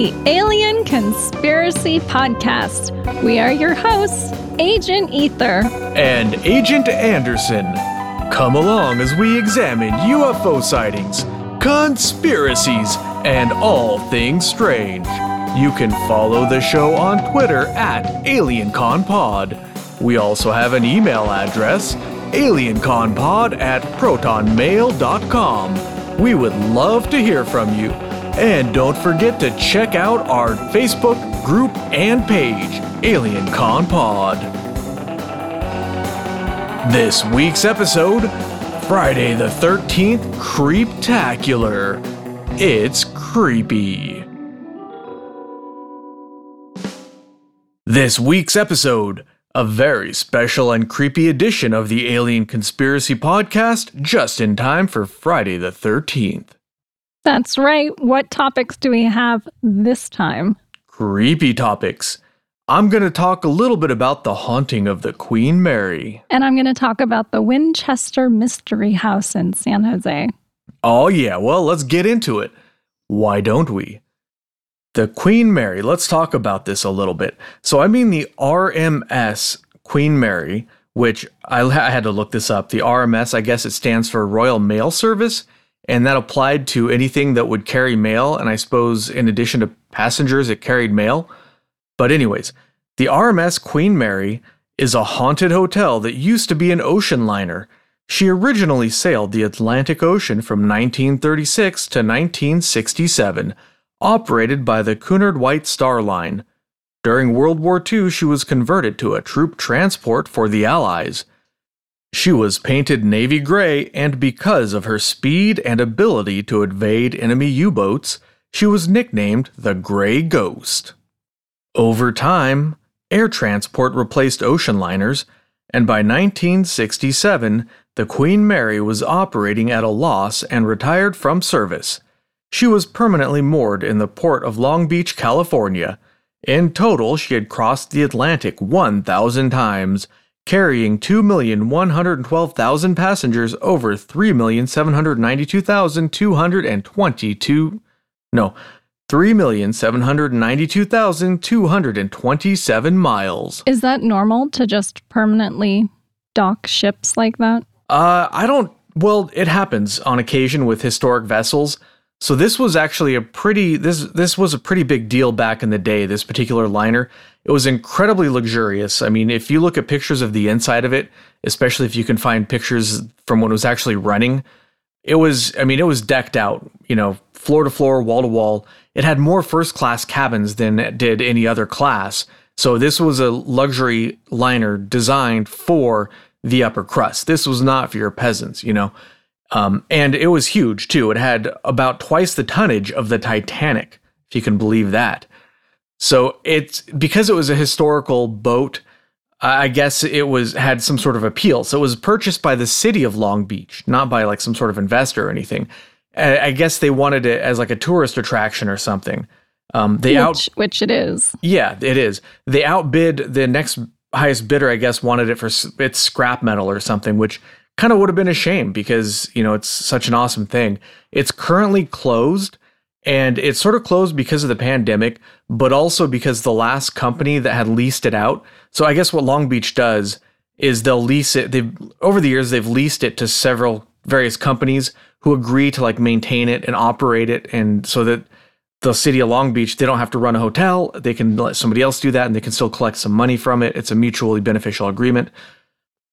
the Alien Conspiracy Podcast. We are your hosts, Agent Ether and Agent Anderson. Come along as we examine UFO sightings, conspiracies, and all things strange. You can follow the show on Twitter at AlienConPod. We also have an email address, alienconpod at protonmail.com. We would love to hear from you. And don't forget to check out our Facebook group and page, Alien Con Pod. This week's episode Friday the 13th Creeptacular. It's creepy. This week's episode a very special and creepy edition of the Alien Conspiracy Podcast, just in time for Friday the 13th. That's right. What topics do we have this time? Creepy topics. I'm going to talk a little bit about the haunting of the Queen Mary. And I'm going to talk about the Winchester Mystery House in San Jose. Oh, yeah. Well, let's get into it. Why don't we? The Queen Mary, let's talk about this a little bit. So, I mean the RMS Queen Mary, which I, had to look this up. The RMS, I guess it stands for Royal Mail Service, and that applied to anything that would carry mail. And I suppose, in addition to passengers, it carried mail. But, anyways, the RMS Queen Mary is a haunted hotel that used to be an ocean liner. She originally sailed the Atlantic Ocean from 1936 to 1967, operated by the Cunard White Star Line. During World War II, she was converted to a troop transport for the Allies. She was painted navy gray, and because of her speed and ability to evade enemy U boats, she was nicknamed the Gray Ghost. Over time, air transport replaced ocean liners, and by 1967, the Queen Mary was operating at a loss and retired from service. She was permanently moored in the port of Long Beach, California. In total, she had crossed the Atlantic 1,000 times, carrying 2,112,000 passengers over 3,792,222. No, 3,792,227 miles. Is that normal to just permanently dock ships like that? Uh, I don't. Well, it happens on occasion with historic vessels. So this was actually a pretty this this was a pretty big deal back in the day. This particular liner, it was incredibly luxurious. I mean, if you look at pictures of the inside of it, especially if you can find pictures from when it was actually running, it was. I mean, it was decked out. You know, floor to floor, wall to wall. It had more first class cabins than it did any other class. So this was a luxury liner designed for the upper crust. This was not for your peasants, you know. Um, and it was huge too. It had about twice the tonnage of the Titanic, if you can believe that. So it's because it was a historical boat. I guess it was had some sort of appeal. So it was purchased by the city of Long Beach, not by like some sort of investor or anything. I guess they wanted it as like a tourist attraction or something. Um, they which, out, which it is. Yeah, it is. They outbid the next highest bidder. I guess wanted it for its scrap metal or something, which kind of would have been a shame because you know it's such an awesome thing. It's currently closed, and it sort of closed because of the pandemic, but also because the last company that had leased it out. So I guess what Long Beach does is they'll lease it. They've over the years they've leased it to several various companies who agree to like maintain it and operate it and so that the city of Long Beach, they don't have to run a hotel. They can let somebody else do that and they can still collect some money from it. It's a mutually beneficial agreement.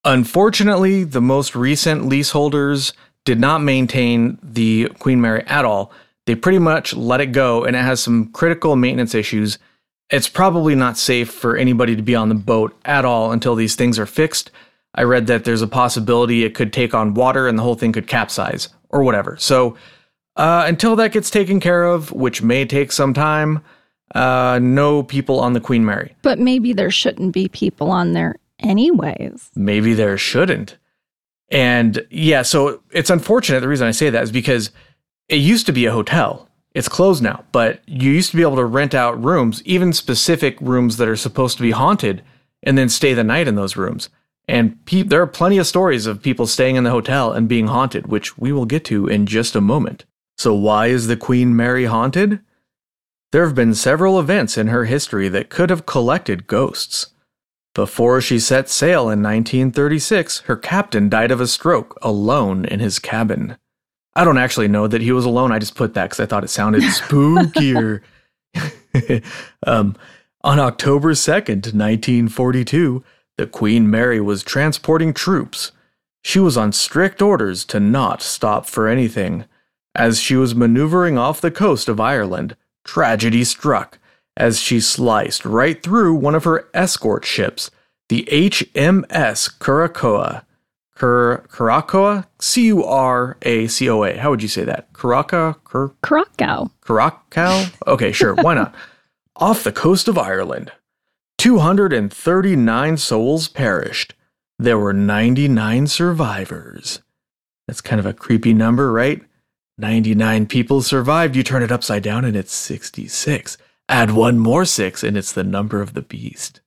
Unfortunately, the most recent leaseholders did not maintain the Queen Mary at all. They pretty much let it go and it has some critical maintenance issues. It's probably not safe for anybody to be on the boat at all until these things are fixed. I read that there's a possibility it could take on water and the whole thing could capsize or whatever. So uh, until that gets taken care of, which may take some time, uh, no people on the Queen Mary. But maybe there shouldn't be people on there anyways. Maybe there shouldn't. And yeah, so it's unfortunate. The reason I say that is because it used to be a hotel. It's closed now, but you used to be able to rent out rooms, even specific rooms that are supposed to be haunted, and then stay the night in those rooms. And pe- there are plenty of stories of people staying in the hotel and being haunted, which we will get to in just a moment. So, why is the Queen Mary haunted? There have been several events in her history that could have collected ghosts. Before she set sail in 1936, her captain died of a stroke alone in his cabin. I don't actually know that he was alone. I just put that because I thought it sounded spookier. um, on October 2nd, 1942, the Queen Mary was transporting troops. She was on strict orders to not stop for anything. As she was maneuvering off the coast of Ireland, tragedy struck as she sliced right through one of her escort ships, the HMS Curacoa. Cur- Curacoa? C U R A C O A. How would you say that? Curaca? Cur- Krakow. Curacao? Okay, sure. Why not? Off the coast of Ireland, 239 souls perished. There were 99 survivors. That's kind of a creepy number, right? 99 people survived. You turn it upside down and it's 66. Add one more six and it's the number of the beast.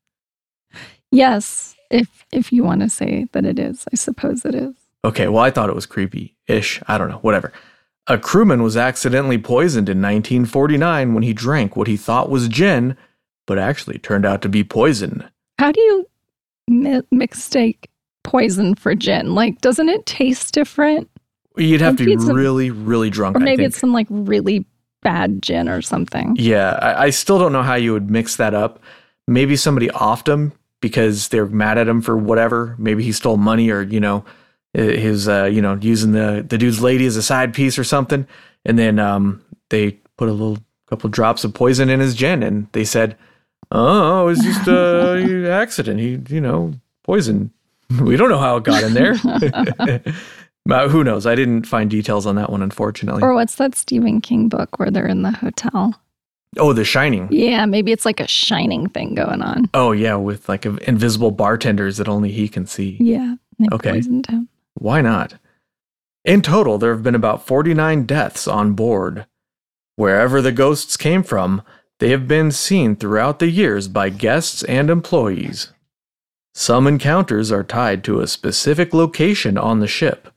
Yes, if if you want to say that it is, I suppose it is. Okay, well, I thought it was creepy ish. I don't know, whatever. A crewman was accidentally poisoned in 1949 when he drank what he thought was gin, but actually turned out to be poison. How do you mi- mistake poison for gin? Like, doesn't it taste different? You'd have to be it's a- really, really drunk. Or I maybe it's some like really bad gin or something. Yeah, I, I still don't know how you would mix that up. Maybe somebody offed him because they're mad at him for whatever. Maybe he stole money or you know his uh, you know using the the dude's lady as a side piece or something. And then um, they put a little couple drops of poison in his gin, and they said, "Oh, it was just a accident. He you know poison. We don't know how it got in there." Uh, who knows? I didn't find details on that one, unfortunately. Or what's that Stephen King book where they're in the hotel? Oh, The Shining. Yeah, maybe it's like a shining thing going on. Oh yeah, with like invisible bartenders that only he can see. Yeah. Okay. Why not? In total, there have been about 49 deaths on board. Wherever the ghosts came from, they have been seen throughout the years by guests and employees. Some encounters are tied to a specific location on the ship.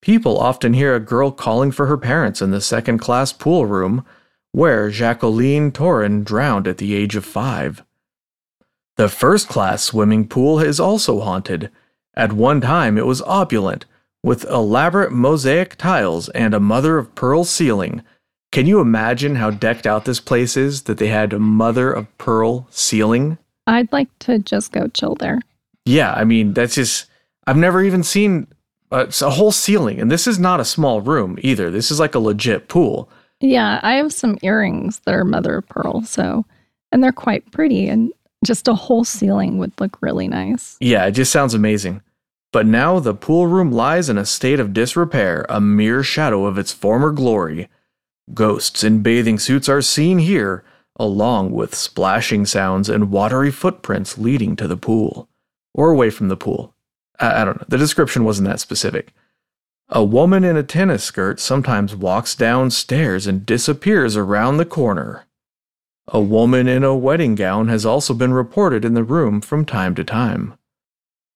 People often hear a girl calling for her parents in the second class pool room, where Jacqueline Torin drowned at the age of five. The first class swimming pool is also haunted. At one time, it was opulent, with elaborate mosaic tiles and a mother of pearl ceiling. Can you imagine how decked out this place is that they had a mother of pearl ceiling? I'd like to just go chill there. Yeah, I mean, that's just, I've never even seen it's a whole ceiling. And this is not a small room either. This is like a legit pool. Yeah, I have some earrings that are mother of pearl, so and they're quite pretty and just a whole ceiling would look really nice. Yeah, it just sounds amazing. But now the pool room lies in a state of disrepair, a mere shadow of its former glory. Ghosts in bathing suits are seen here, along with splashing sounds and watery footprints leading to the pool. Or away from the pool. I, I don't know. The description wasn't that specific. A woman in a tennis skirt sometimes walks downstairs and disappears around the corner. A woman in a wedding gown has also been reported in the room from time to time.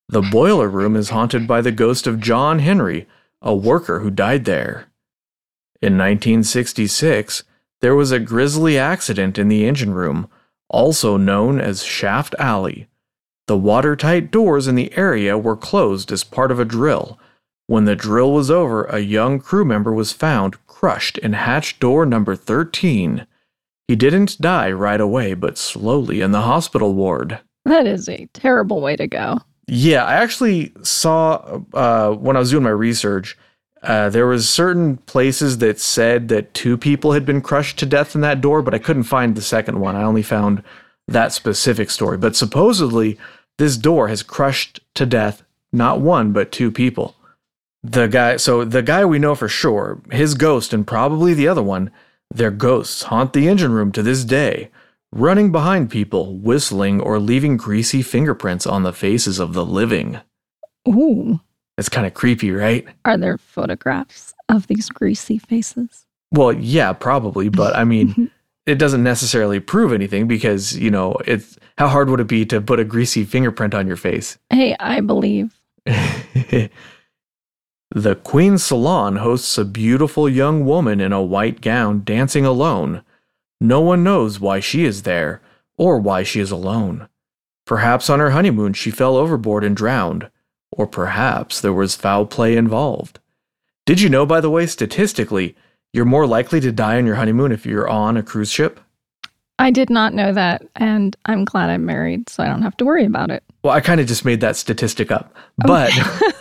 The boiler room is haunted by the ghost of John Henry, a worker who died there. In 1966, there was a grisly accident in the engine room, also known as Shaft Alley. The watertight doors in the area were closed as part of a drill. When the drill was over, a young crew member was found crushed in hatch door number 13. He didn't die right away, but slowly in the hospital ward. That is a terrible way to go. Yeah, I actually saw uh, when I was doing my research, uh, there was certain places that said that two people had been crushed to death in that door, but I couldn't find the second one. I only found that specific story. But supposedly, this door has crushed to death not one but two people. The guy, so the guy we know for sure, his ghost and probably the other one, their ghosts haunt the engine room to this day, running behind people, whistling, or leaving greasy fingerprints on the faces of the living. Ooh. It's kind of creepy, right? Are there photographs of these greasy faces? Well, yeah, probably, but I mean, it doesn't necessarily prove anything because, you know, it's how hard would it be to put a greasy fingerprint on your face? Hey, I believe. the Queen's Salon hosts a beautiful young woman in a white gown dancing alone. No one knows why she is there or why she is alone. Perhaps on her honeymoon she fell overboard and drowned, or perhaps there was foul play involved. Did you know, by the way, statistically, you're more likely to die on your honeymoon if you're on a cruise ship? I did not know that, and I'm glad I'm married, so I don't have to worry about it. Well, I kind of just made that statistic up. But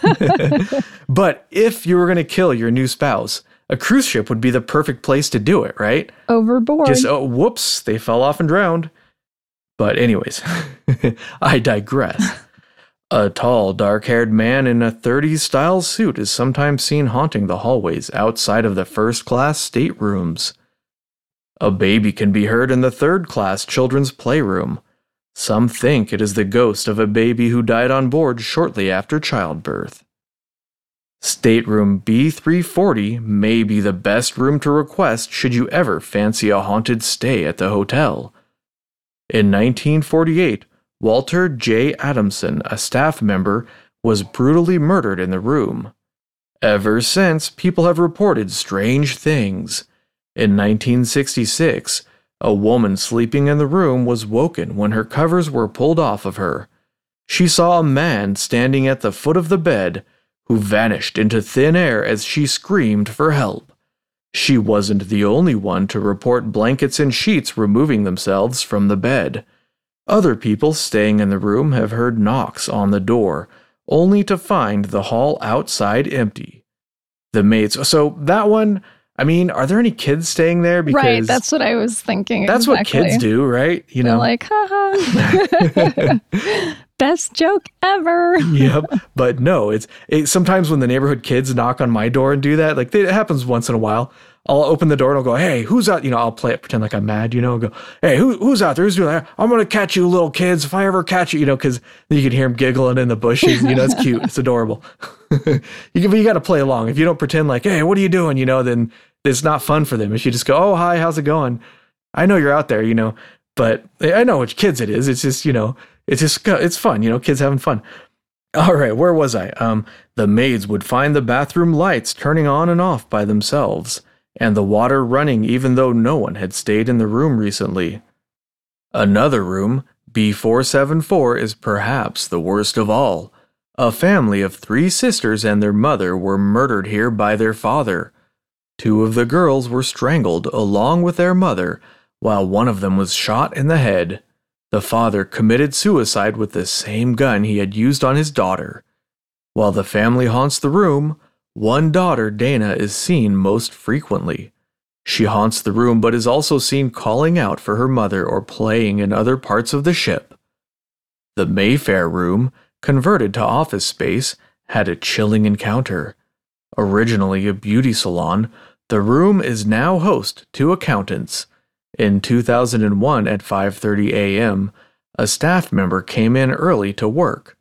but if you were going to kill your new spouse, a cruise ship would be the perfect place to do it, right? Overboard. Just oh, whoops, they fell off and drowned. But anyways, I digress. A tall, dark-haired man in a 30s style suit is sometimes seen haunting the hallways outside of the first-class staterooms. A baby can be heard in the third class children's playroom. Some think it is the ghost of a baby who died on board shortly after childbirth. Stateroom B340 may be the best room to request should you ever fancy a haunted stay at the hotel. In 1948, Walter J. Adamson, a staff member, was brutally murdered in the room. Ever since, people have reported strange things. In 1966, a woman sleeping in the room was woken when her covers were pulled off of her. She saw a man standing at the foot of the bed who vanished into thin air as she screamed for help. She wasn't the only one to report blankets and sheets removing themselves from the bed. Other people staying in the room have heard knocks on the door, only to find the hall outside empty. The maids, so that one, I mean, are there any kids staying there? Because right, that's what I was thinking. That's exactly. what kids do, right? You They're know, like, haha, best joke ever. yep, but no, it's it, sometimes when the neighborhood kids knock on my door and do that, like it happens once in a while. I'll open the door and I'll go, "Hey, who's out?" You know, I'll play it, pretend like I'm mad. You know, go, "Hey, who, who's out there? Who's doing that? I'm gonna catch you, little kids, if I ever catch you." You know, because you can hear them giggling in the bushes. You know, it's cute. it's adorable. you you got to play along. If you don't pretend like, "Hey, what are you doing?" You know, then it's not fun for them. If you just go, "Oh, hi, how's it going?" I know you're out there. You know, but I know which kids it is. It's just you know, it's just it's fun. You know, kids having fun. All right, where was I? Um, the maids would find the bathroom lights turning on and off by themselves, and the water running even though no one had stayed in the room recently. Another room, B474, is perhaps the worst of all. A family of three sisters and their mother were murdered here by their father. Two of the girls were strangled along with their mother, while one of them was shot in the head. The father committed suicide with the same gun he had used on his daughter. While the family haunts the room, one daughter, Dana, is seen most frequently. She haunts the room but is also seen calling out for her mother or playing in other parts of the ship. The Mayfair room, converted to office space, had a chilling encounter. Originally a beauty salon, the room is now host to accountants. In 2001 at 5:30 a.m., a staff member came in early to work.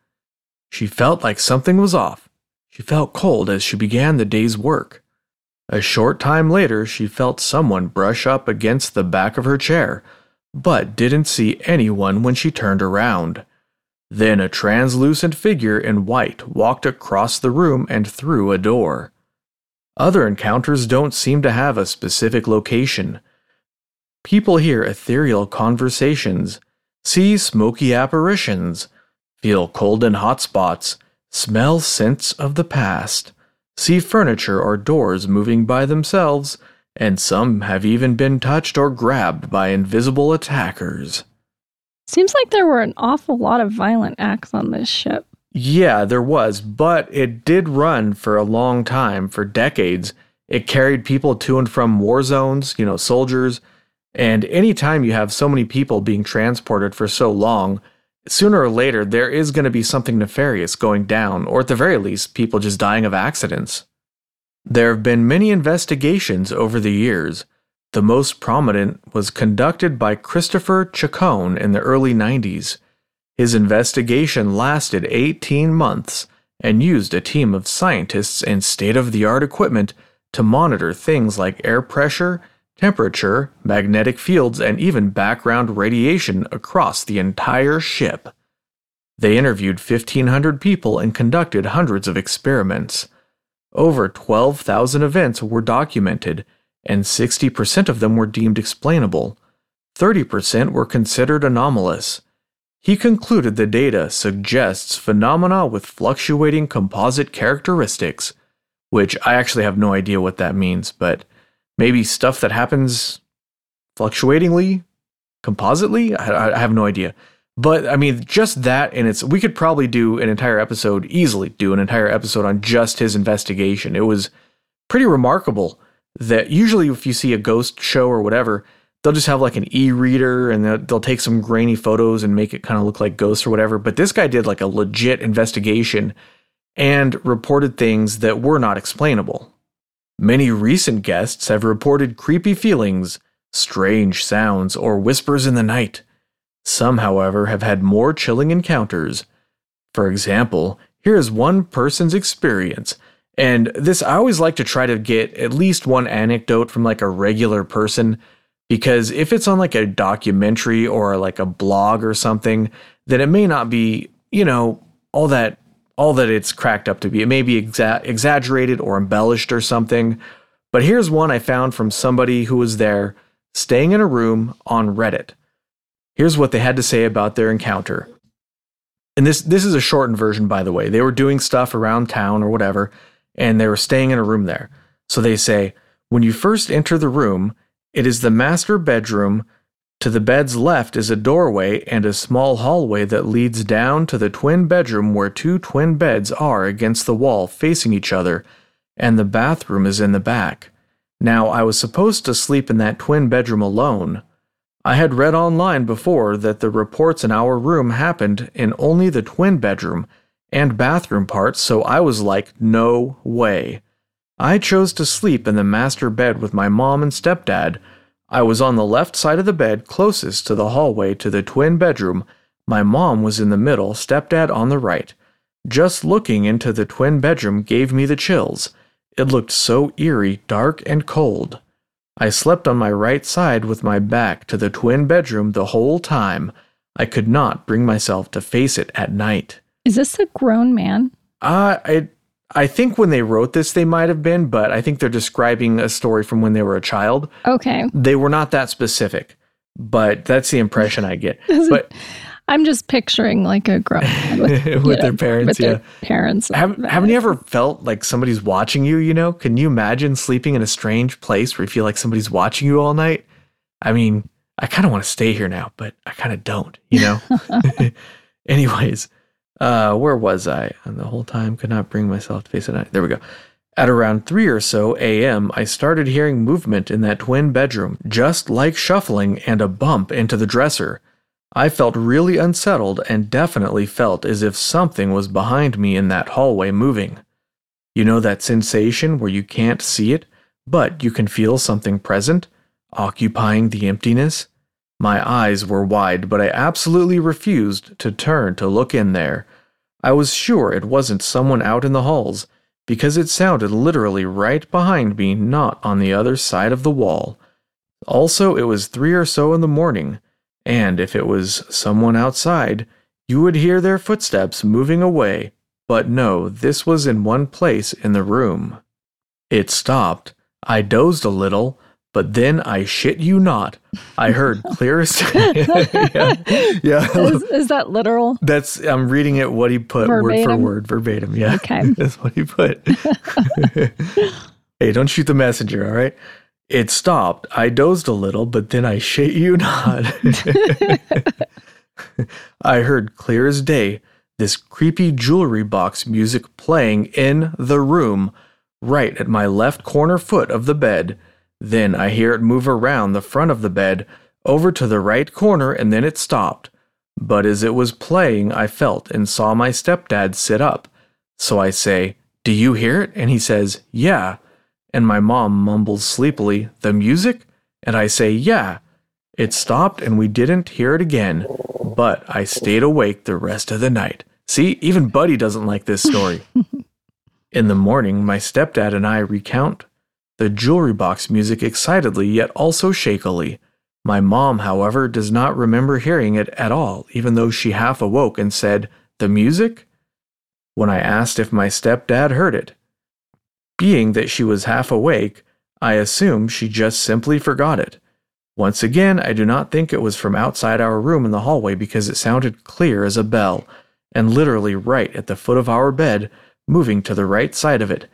She felt like something was off. She felt cold as she began the day's work. A short time later, she felt someone brush up against the back of her chair, but didn't see anyone when she turned around. Then a translucent figure in white walked across the room and through a door. Other encounters don't seem to have a specific location. People hear ethereal conversations, see smoky apparitions, feel cold and hot spots, smell scents of the past, see furniture or doors moving by themselves, and some have even been touched or grabbed by invisible attackers. Seems like there were an awful lot of violent acts on this ship. Yeah, there was, but it did run for a long time, for decades. It carried people to and from war zones, you know, soldiers. And anytime you have so many people being transported for so long, sooner or later there is going to be something nefarious going down, or at the very least, people just dying of accidents. There have been many investigations over the years. The most prominent was conducted by Christopher Chacon in the early 90s. His investigation lasted 18 months and used a team of scientists and state of the art equipment to monitor things like air pressure, temperature, magnetic fields, and even background radiation across the entire ship. They interviewed 1,500 people and conducted hundreds of experiments. Over 12,000 events were documented, and 60% of them were deemed explainable, 30% were considered anomalous. He concluded the data suggests phenomena with fluctuating composite characteristics, which I actually have no idea what that means, but maybe stuff that happens fluctuatingly, compositely? I, I have no idea. But I mean, just that, and it's we could probably do an entire episode, easily do an entire episode on just his investigation. It was pretty remarkable that usually if you see a ghost show or whatever, they'll just have like an e-reader and they'll, they'll take some grainy photos and make it kind of look like ghosts or whatever. But this guy did like a legit investigation and reported things that were not explainable. Many recent guests have reported creepy feelings, strange sounds, or whispers in the night. Some, however, have had more chilling encounters. For example, here is one person's experience. And this, I always like to try to get at least one anecdote from like a regular person because if it's on like a documentary or like a blog or something, then it may not be, you know, all that all that it's cracked up to be. It may be exa- exaggerated or embellished or something. But here's one I found from somebody who was there staying in a room on Reddit. Here's what they had to say about their encounter. And this this is a shortened version by the way. They were doing stuff around town or whatever and they were staying in a room there. So they say, "When you first enter the room, it is the master bedroom. To the bed's left is a doorway and a small hallway that leads down to the twin bedroom where two twin beds are against the wall facing each other, and the bathroom is in the back. Now, I was supposed to sleep in that twin bedroom alone. I had read online before that the reports in our room happened in only the twin bedroom and bathroom parts, so I was like, no way. I chose to sleep in the master bed with my mom and stepdad. I was on the left side of the bed closest to the hallway to the twin bedroom. My mom was in the middle, stepdad on the right. Just looking into the twin bedroom gave me the chills. It looked so eerie, dark, and cold. I slept on my right side with my back to the twin bedroom the whole time. I could not bring myself to face it at night. Is this a grown man? Uh, I, I think when they wrote this, they might have been, but I think they're describing a story from when they were a child. Okay. They were not that specific, but that's the impression I get. But I'm just picturing like a grown with, with you their know, parents, with yeah. their parents. Haven't, haven't you ever felt like somebody's watching you, you know? Can you imagine sleeping in a strange place where you feel like somebody's watching you all night? I mean, I kind of want to stay here now, but I kind of don't, you know? Anyways, uh, where was I? And the whole time could not bring myself to face it. There we go. At around 3 or so a.m., I started hearing movement in that twin bedroom, just like shuffling and a bump into the dresser. I felt really unsettled and definitely felt as if something was behind me in that hallway moving. You know that sensation where you can't see it, but you can feel something present, occupying the emptiness? My eyes were wide, but I absolutely refused to turn to look in there. I was sure it wasn't someone out in the halls, because it sounded literally right behind me, not on the other side of the wall. Also, it was three or so in the morning, and if it was someone outside, you would hear their footsteps moving away. But no, this was in one place in the room. It stopped. I dozed a little, but then I shit you not. I heard clearest. yeah, yeah. Is, is that literal? That's I'm reading it what he put word for word, verbatim. Yeah. Okay. That's what he put. hey, don't shoot the messenger, all right? It stopped. I dozed a little, but then I shit you not. I heard clear as day this creepy jewelry box music playing in the room, right at my left corner foot of the bed. Then I hear it move around the front of the bed over to the right corner and then it stopped. But as it was playing, I felt and saw my stepdad sit up. So I say, Do you hear it? And he says, Yeah. And my mom mumbles sleepily, The music? And I say, Yeah. It stopped and we didn't hear it again, but I stayed awake the rest of the night. See, even Buddy doesn't like this story. In the morning, my stepdad and I recount the jewelry box music excitedly yet also shakily. My mom, however, does not remember hearing it at all, even though she half awoke and said, The music? When I asked if my stepdad heard it. Being that she was half awake, I assume she just simply forgot it. Once again, I do not think it was from outside our room in the hallway because it sounded clear as a bell, and literally right at the foot of our bed, moving to the right side of it.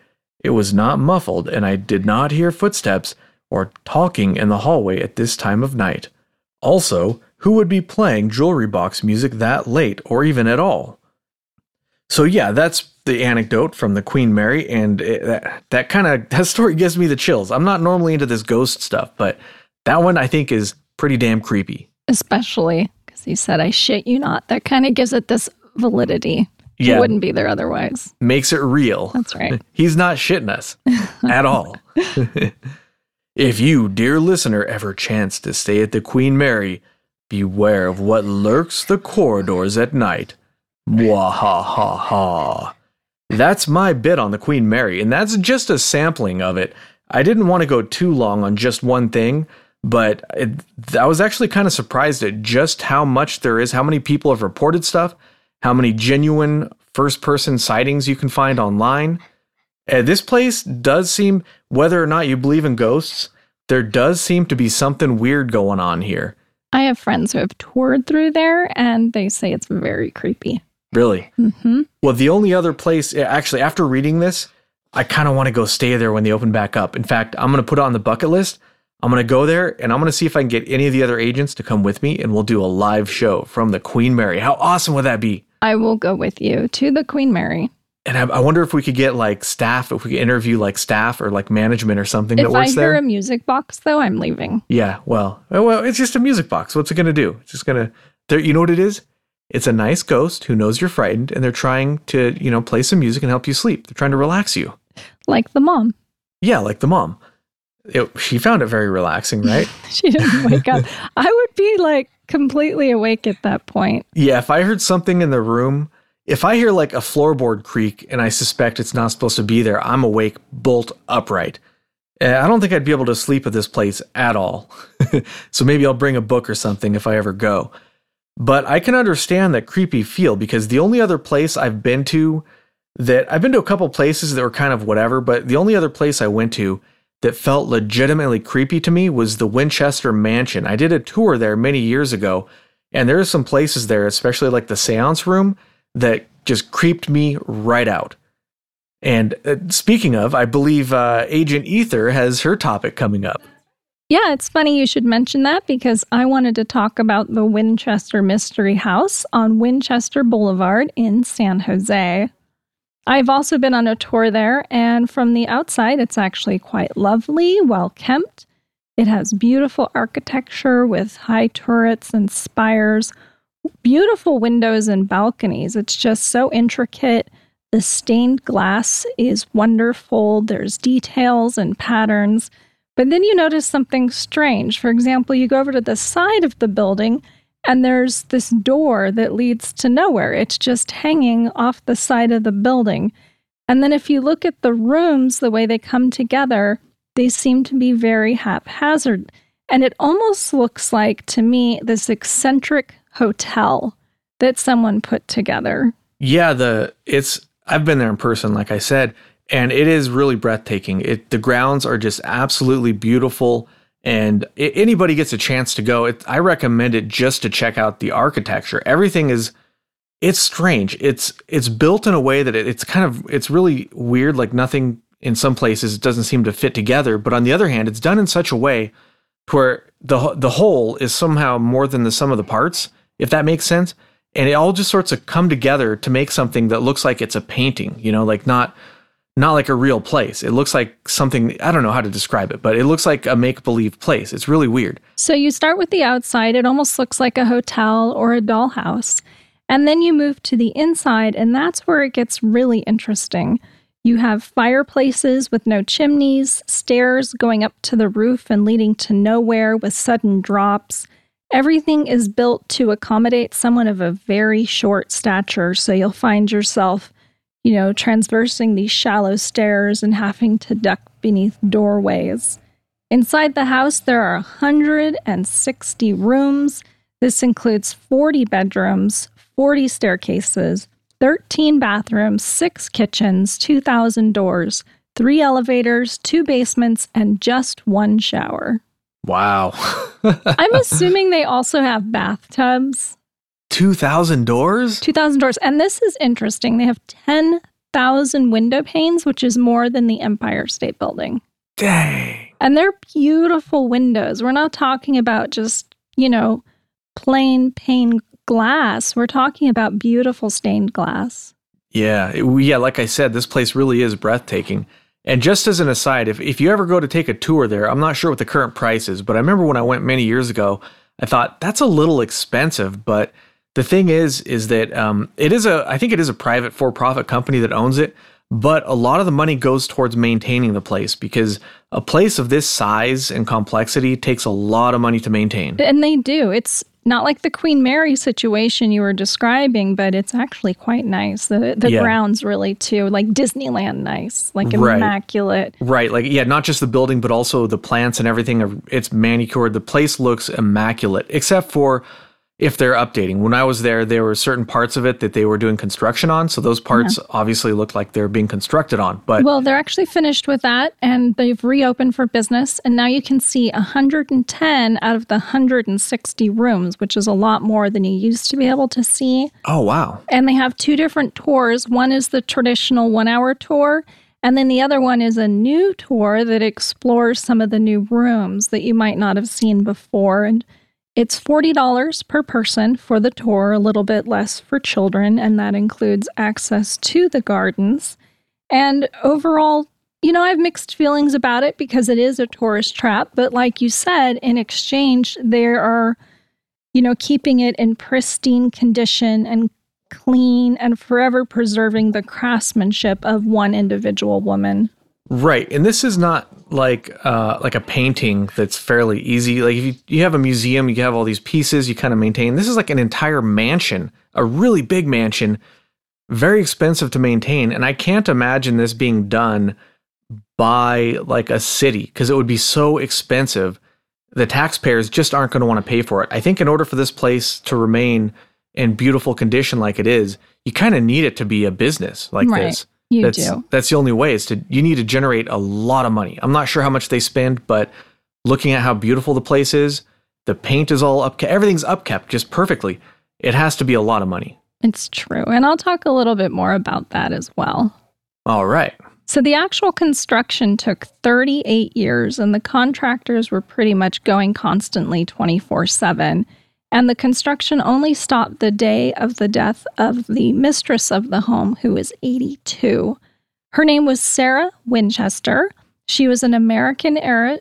It was not muffled, and I did not hear footsteps or talking in the hallway at this time of night. Also, who would be playing jewelry box music that late or even at all? So yeah, that's the anecdote from the Queen Mary, and it, that that kind of that story gives me the chills. I'm not normally into this ghost stuff, but that one I think is pretty damn creepy. Especially because he said, "I shit you not." That kind of gives it this validity. Yeah. It wouldn't be there otherwise. Makes it real. That's right. He's not shitting us at all. if you, dear listener, ever chance to stay at the Queen Mary, beware of what lurks the corridors at night. Mwahaha. That's my bit on the Queen Mary, and that's just a sampling of it. I didn't want to go too long on just one thing, but it, I was actually kind of surprised at just how much there is, how many people have reported stuff, how many genuine first person sightings you can find online. Uh, this place does seem, whether or not you believe in ghosts, there does seem to be something weird going on here. I have friends who have toured through there and they say it's very creepy. Really? hmm Well, the only other place, actually, after reading this, I kind of want to go stay there when they open back up. In fact, I'm going to put it on the bucket list. I'm going to go there and I'm going to see if I can get any of the other agents to come with me and we'll do a live show from the Queen Mary. How awesome would that be? I will go with you to the Queen Mary. And I, I wonder if we could get like staff, if we could interview like staff or like management or something If that I works hear there. a music box, though, I'm leaving. yeah, well, uh, well, it's just a music box. What's it going to do? It's just going to, there. you know what it is? It's a nice ghost who knows you're frightened and they're trying to, you know, play some music and help you sleep. They're trying to relax you. Like the mom. Yeah, like the mom. It, she found it very relaxing, right? She didn't wake up. I would be like completely awake at that point. yeah, if I heard something in the room, if I hear like a floorboard creak and I suspect it's not supposed to be there, I'm awake bolt upright. Uh, I don't think I'd be able to sleep at this place at all. so maybe I'll bring a book or something if I ever go. But I can understand that creepy feel because the only other place I've been to that I've been to a couple places that were kind of whatever, but the only other place I went to that felt legitimately creepy to me was the Winchester Mansion. I did a tour there many years ago, and there are some places there, especially like the seance room, that just creeped me right out. And uh, speaking of, I believe uh, Agent Ether has her topic coming up. Yeah, it's funny you should mention that because I wanted to talk about the Winchester Mystery House on Winchester Boulevard in San Jose. I've also been on a tour there, and from the outside, it's actually quite lovely, well kept. It has beautiful architecture with high turrets and spires, beautiful windows and balconies. It's just so intricate. The stained glass is wonderful. There's details and patterns. But then you notice something strange. For example, you go over to the side of the building and there's this door that leads to nowhere. It's just hanging off the side of the building. And then if you look at the rooms, the way they come together, they seem to be very haphazard. And it almost looks like, to me, this eccentric hotel that someone put together. Yeah, the it's I've been there in person, like I said, and it is really breathtaking. It the grounds are just absolutely beautiful, and anybody gets a chance to go, it, I recommend it just to check out the architecture. Everything is it's strange. It's it's built in a way that it, it's kind of it's really weird. Like nothing in some places doesn't seem to fit together, but on the other hand, it's done in such a way where the the whole is somehow more than the sum of the parts, if that makes sense. And it all just sorts of come together to make something that looks like it's a painting, you know, like not not like a real place. It looks like something I don't know how to describe it, but it looks like a make believe place. It's really weird. So you start with the outside, it almost looks like a hotel or a dollhouse. And then you move to the inside, and that's where it gets really interesting. You have fireplaces with no chimneys, stairs going up to the roof and leading to nowhere with sudden drops. Everything is built to accommodate someone of a very short stature, so you'll find yourself, you know, transversing these shallow stairs and having to duck beneath doorways. Inside the house, there are 160 rooms. This includes 40 bedrooms, 40 staircases, 13 bathrooms, 6 kitchens, 2,000 doors, 3 elevators, 2 basements, and just one shower. Wow. I'm assuming they also have bathtubs. 2,000 doors? 2,000 doors. And this is interesting. They have 10,000 window panes, which is more than the Empire State Building. Dang. And they're beautiful windows. We're not talking about just, you know, plain pane glass. We're talking about beautiful stained glass. Yeah. it- yeah, like I said, this place really is breathtaking. And just as an aside, if, if you ever go to take a tour there, I'm not sure what the current price is, but I remember when I went many years ago, I thought that's a little expensive. But the thing is, is that um, it is a, I think it is a private for profit company that owns it, but a lot of the money goes towards maintaining the place because a place of this size and complexity takes a lot of money to maintain. And they do. It's not like the Queen Mary situation you were describing, but it's actually quite nice. The the Yeah. grounds really too, like Disneyland nice, like Right. immaculate. Right, like yeah, not just the building, but also the plants and everything. are- It's manicured. The place looks immaculate, except for if they're updating. When I was there, there were certain parts of it that they were doing construction on, so those parts obviously looked like they're being constructed on. But Well, they're actually finished with that and they've reopened for business. And now you can see 110 out of the 160 rooms, which is a lot more than you used to be able to see. oh wow, And they have two different tours. One is the traditional one hour tour, and then the other one is a new tour that explores some of the new rooms that you might not have seen before. And it's $40 per person for the tour, a little bit less for children, and that includes access to the gardens. And overall, you know, I have mixed feelings about it because it is a tourist trap. But like you said, in exchange, there are, you know, keeping it in pristine condition and clean and forever preserving the craftsmanship of one individual woman. Right. And this is not like uh, like a painting that's fairly easy. Like if you, you have a museum, you have all these pieces you kind of maintain. This is like an entire mansion, a really big mansion, very expensive to maintain. And I can't imagine this being done by like a city because it would be so expensive. The taxpayers just aren't going to want to pay for it. I think in order for this place to remain in beautiful condition like it is, you kind of need it to be a business like Right. this. You that's do. that's the only way is to you need to generate a lot of money. I'm not sure how much they spend, but looking at how beautiful the place is, the paint is all up everything's upkept just perfectly. It has to be a lot of money. It's true. And I'll talk a little bit more about that as well. All right. So the actual construction took 38 years, and the contractors were pretty much going constantly 24 7. And the construction only stopped the day of the death of the mistress of the home, who was 82. Her name was Sarah Winchester. She was an American era.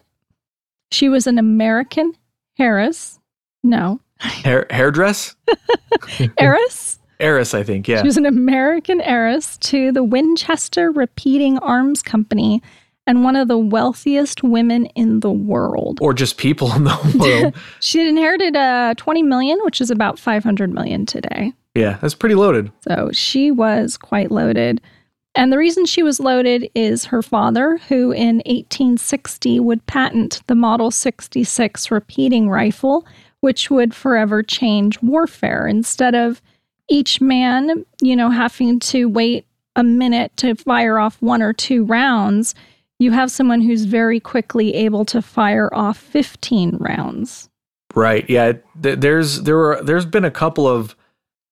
She was an American Harris. No, Hair hairdress? heiress. Heiress, I think, yeah. She was an American heiress to the Winchester Repeating Arms Company and one of the wealthiest women in the world. or just people in the world. She had inherited uh, 20 million, which is about 500 million today. yeah, that's pretty loaded. So she was quite loaded. And the reason she was loaded is her father, who in 1860 would patent the Model 66 repeating rifle, which would forever change warfare. Instead of each man, you know, having to wait a minute to fire off one or two rounds, you have someone who's very quickly able to fire off 15 rounds. Right. Yeah. th- There's there were there's been a couple of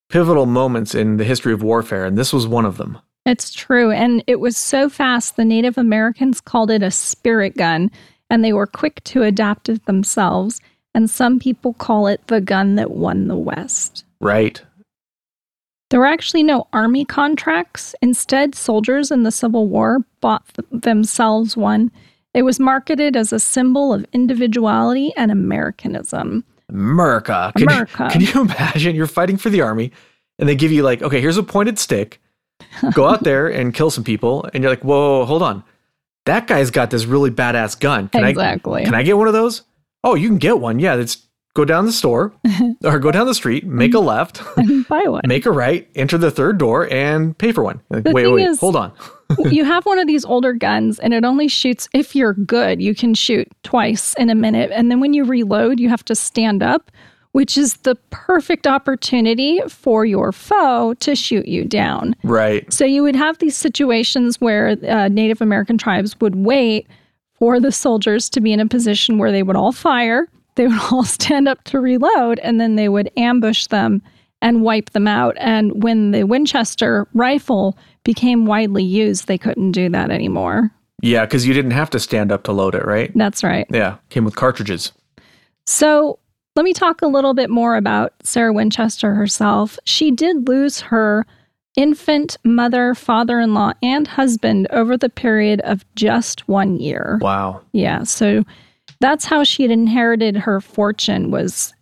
pivotal moments in the history of warfare, and this was one of them. It's true. And it was so fast, the Native Americans called it a spirit gun, and they were quick to adapt it themselves. And some people call it the gun that won the West. Right. There were actually no army contracts. Instead, soldiers in the Civil War bought th- themselves one. It was marketed as a symbol of individuality and Americanism. America. Can, America. You, can you imagine you're fighting for the army and they give you like, okay, here's a pointed stick. Go out there and kill some people. And you're like, whoa, hold on. That guy's got this really badass gun. Can exactly. I can I get one of those? Oh, you can get one. Yeah, let's go down the store or go down the street, make a left, Buy one. make a right, enter the third door, and pay for one. Like, wait, wait, is- hold on. you have one of these older guns and it only shoots if you're good you can shoot twice in a minute and then when you reload you have to stand up which is the perfect opportunity for your foe to shoot you down Right. so you would have these situations where uh, native american tribes would wait for the soldiers to be in a position where they would all fire, they would all stand up to reload, and then they would ambush them and wipe them out. And when the Winchester rifle became widely used, they couldn't do that anymore. Yeah, because you didn't have to stand up to load it, right? That's right. Yeah, came with cartridges. So let me talk a little bit more about Sarah Winchester herself. She did lose her infant mother, father in law, and husband over the period of just one year. Wow. Yeah. So that's how she had inherited her fortune was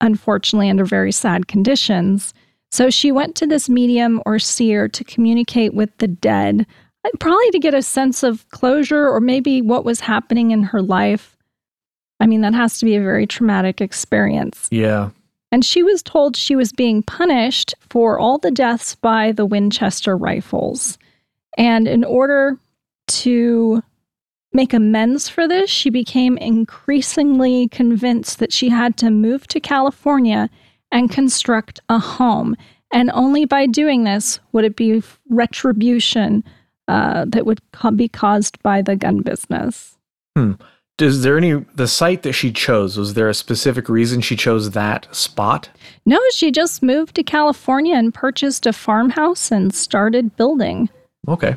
unfortunately under very sad conditions. So she went to this medium or seer to communicate with the dead, probably to get a sense of closure or maybe what was happening in her life. I mean, that has to be a very traumatic experience. Yeah. And she was told she was being punished for all the deaths by the Winchester rifles. And in order to make amends for this, she became increasingly convinced that she had to move to California and construct a home. And only by doing this would it be retribution uh, that would be caused by the gun business. Hmm. Is there any the site that she chose? Was there a specific reason she chose that spot? No, she just moved to California and purchased a farmhouse and started building. Okay.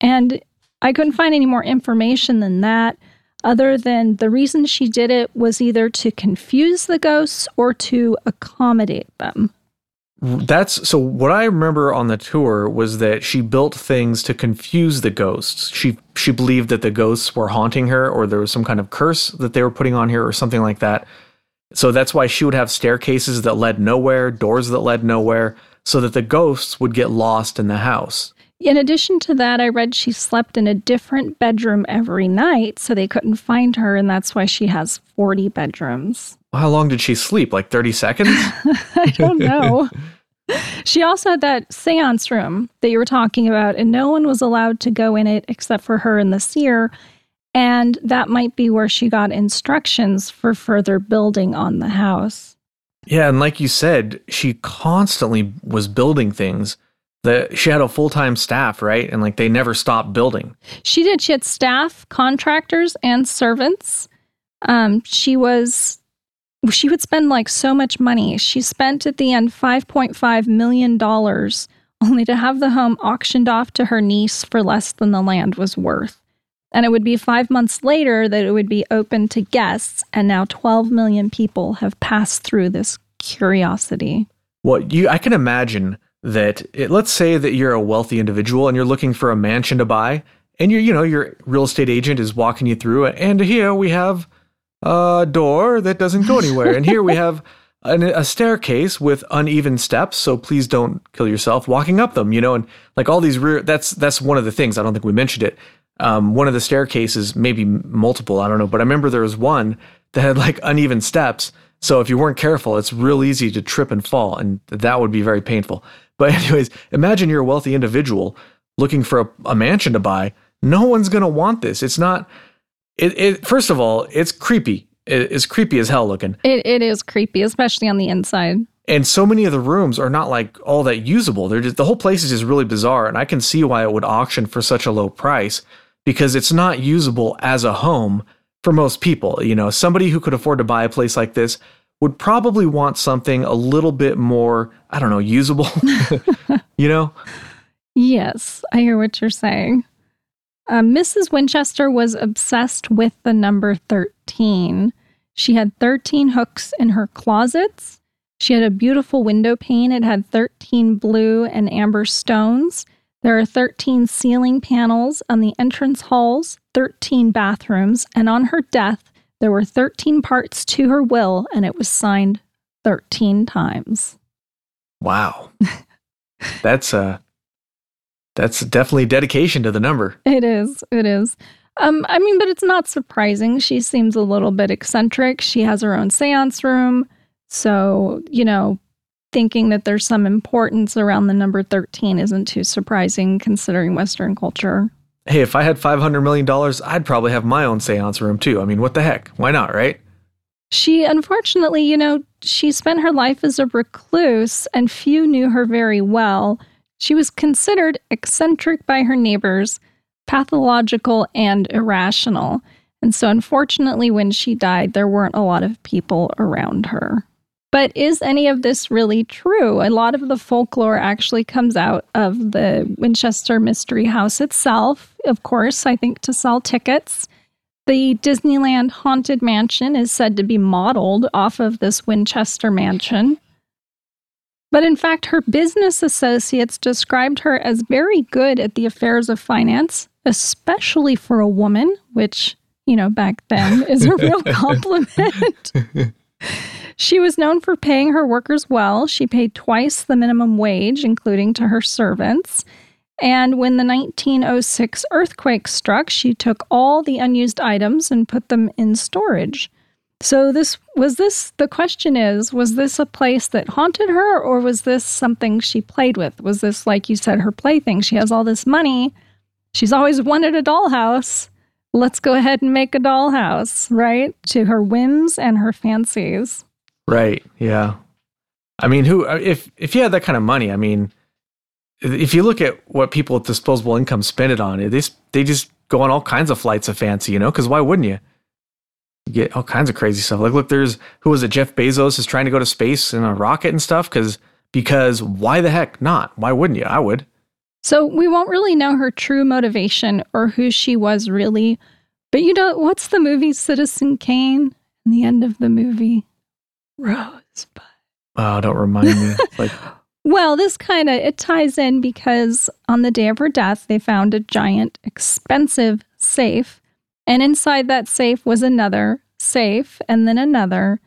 And I couldn't find any more information than that, other than the reason she did it was either to confuse the ghosts or to accommodate them. That's so what I remember on the tour was that she built things to confuse the ghosts. She she believed that the ghosts were haunting her or there was some kind of curse that they were putting on her or something like that. So that's why she would have staircases that led nowhere, doors that led nowhere, so that the ghosts would get lost in the house. In addition to that, I read she slept in a different bedroom every night so they couldn't find her, and that's why she has 40 bedrooms. How long did she sleep? Like 30 seconds? I don't know. she also had that seance room that you were talking about, and no one was allowed to go in it except for her and the seer. And that might be where she got instructions for further building on the house. Yeah, and like you said, she constantly was building things. She had a full time staff, right? And like they never stopped building. She did. She had staff, contractors, and servants. Um, she was she would spend like so much money. She spent at the end $5.5 million only to have the home auctioned off to her niece for less than the land was worth. And it would be five months later that it would be open to guests, and now 12 million people have passed through this curiosity. Well, you, I can imagine that. It, let's say that you're a wealthy individual and you're looking for a mansion to buy, and you you know your real estate agent is walking you through it, and here we have a door that doesn't go anywhere. and here we have an, a staircase with uneven steps. So please don't kill yourself walking up them, you know, and like all these rear, that's, that's one of the things. I don't think we mentioned it. Um, one of the staircases, maybe multiple, I don't know, but I remember there was one that had like uneven steps. So if you weren't careful, it's real easy to trip and fall, and that would be very painful. But anyways, imagine you're a wealthy individual looking for a, a mansion to buy. No one's going to want this. It's not it, it first of all, it's creepy. It, it's creepy as hell looking. It, it is creepy, especially on the inside. And so many of the rooms are not like all that usable. They're just the whole place is just really bizarre, and I can see why it would auction for such a low price because it's not usable as a home for most people. You know, somebody who could afford to buy a place like this would probably want something a little bit more, I don't know, usable. you know? Yes, I hear what you're saying. Uh, Mrs. Winchester was obsessed with the number 13. She had 13 hooks in her closets. She had a beautiful window pane. It had 13 blue and amber stones. There are 13 ceiling panels on the entrance halls, 13 bathrooms, and on her death, there were 13 parts to her will, and it was signed 13 times. Wow. That's uh that's definitely dedication to the number. It is. It is. Um, I mean, but it's not surprising. She seems a little bit eccentric. She has her own seance room. So, you know, thinking that there's some importance around the number 13 isn't too surprising considering Western culture. Hey, if I had $500 million, I'd probably have my own seance room too. I mean, what the heck? Why not, right? She, unfortunately, you know, she spent her life as a recluse and few knew her very well. She was considered eccentric by her neighbors, pathological, and irrational. And so, unfortunately, when she died, there weren't a lot of people around her. But is any of this really true? A lot of the folklore actually comes out of the Winchester Mystery House itself, of course, I think to sell tickets. The Disneyland Haunted Mansion is said to be modeled off of this Winchester mansion. But in fact, her business associates described her as very good at the affairs of finance, especially for a woman, which, you know, back then is a real compliment. She was known for paying her workers well. She paid twice the minimum wage, including to her servants. And when the 1906 earthquake struck, she took all the unused items and put them in storage. So this was this the question is was this a place that haunted her or was this something she played with? Was this like you said her plaything? She has all this money. She's always wanted a dollhouse. Let's go ahead and make a dollhouse, right? To her whims and her fancies. Right. Yeah. I mean, who uh, if if you had that kind of money, I mean, if you look at what people with disposable income spend it on, they they just go on all kinds of flights of fancy, you know? Because why wouldn't you? you? Get all kinds of crazy stuff. Like, look, there's who was it? Jeff Bezos is trying to go to space in a rocket and stuff. Because because why the heck not? Why wouldn't you? I would. So we won't really know her true motivation or who she was really. But you know, what's the movie Citizen Kane? The end of the movie, Rosebud. Oh, don't remind me. like, well, this kind of it ties in because on the day of her death, they found a giant, expensive safe, and inside that safe was another safe, and then another,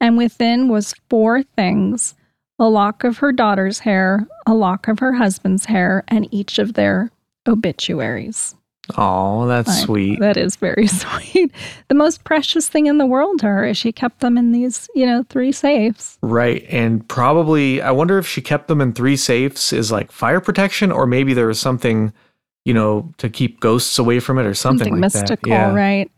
and within was four things: a lock of her daughter's hair, a lock of her husband's hair, and each of their obituaries. Oh, that's I, sweet. That is very sweet. The most precious thing in the world to her is she kept them in these, you know, three safes. Right. And probably, I wonder if she kept them in three safes is like fire protection, or maybe there was something, you know, to keep ghosts away from it or something, something like mystical, that. Yeah. right?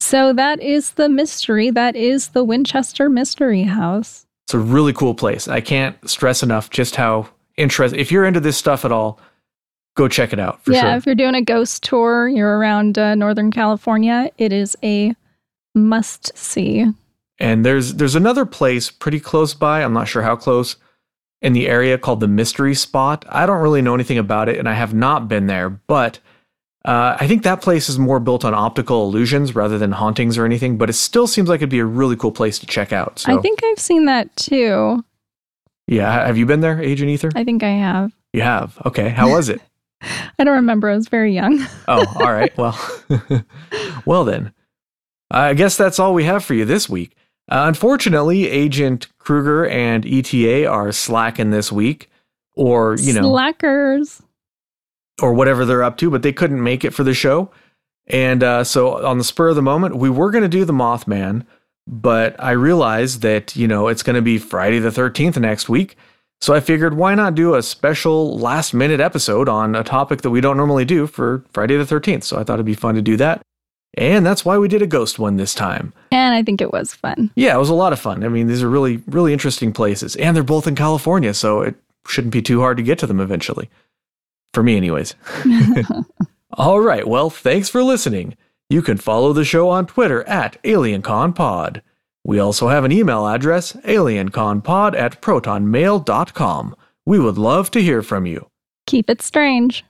So that is the mystery. That is the Winchester Mystery House. It's a really cool place. I can't stress enough just how interesting. If you're into this stuff at all, go check it out. yeah, sure. if you're doing a ghost tour, you're around uh, Northern California, it is a must see. And there's there's another place pretty close by. I'm not sure how close in the area called the Mystery Spot. I don't really know anything about it, and I have not been there, but. Uh, I think that place is more built on optical illusions rather than hauntings or anything, but it still seems like it'd be a really cool place to check out. So. I think I've seen that too. Yeah, have you been there, Agent Ether? I think I have. You have. Okay, how was it? I don't remember. I was very young. oh, all right. Well, well then, I guess that's all we have for you this week. Uh, unfortunately, Agent Kruger and ETA are slacking this week, or you know, slackers, or whatever they're up to. But they couldn't make it for the show, and uh, so on the spur of the moment, we were going to do the Mothman, but I realized that you know it's going to be Friday the Thirteenth next week. So I figured why not do a special last minute episode on a topic that we don't normally do for Friday the 13th. So I thought it'd be fun to do that. And that's why we did a ghost one this time. And I think it was fun. Yeah, it was a lot of fun. I mean, these are really, really interesting places. And they're both in California, so it shouldn't be too hard to get to them eventually. For me, anyways. All right. Well, thanks for listening. You can follow the show on Twitter at AlienConPod. We also have an email address, alienconpod at protonmail.com. We would love to hear from you. Keep it strange.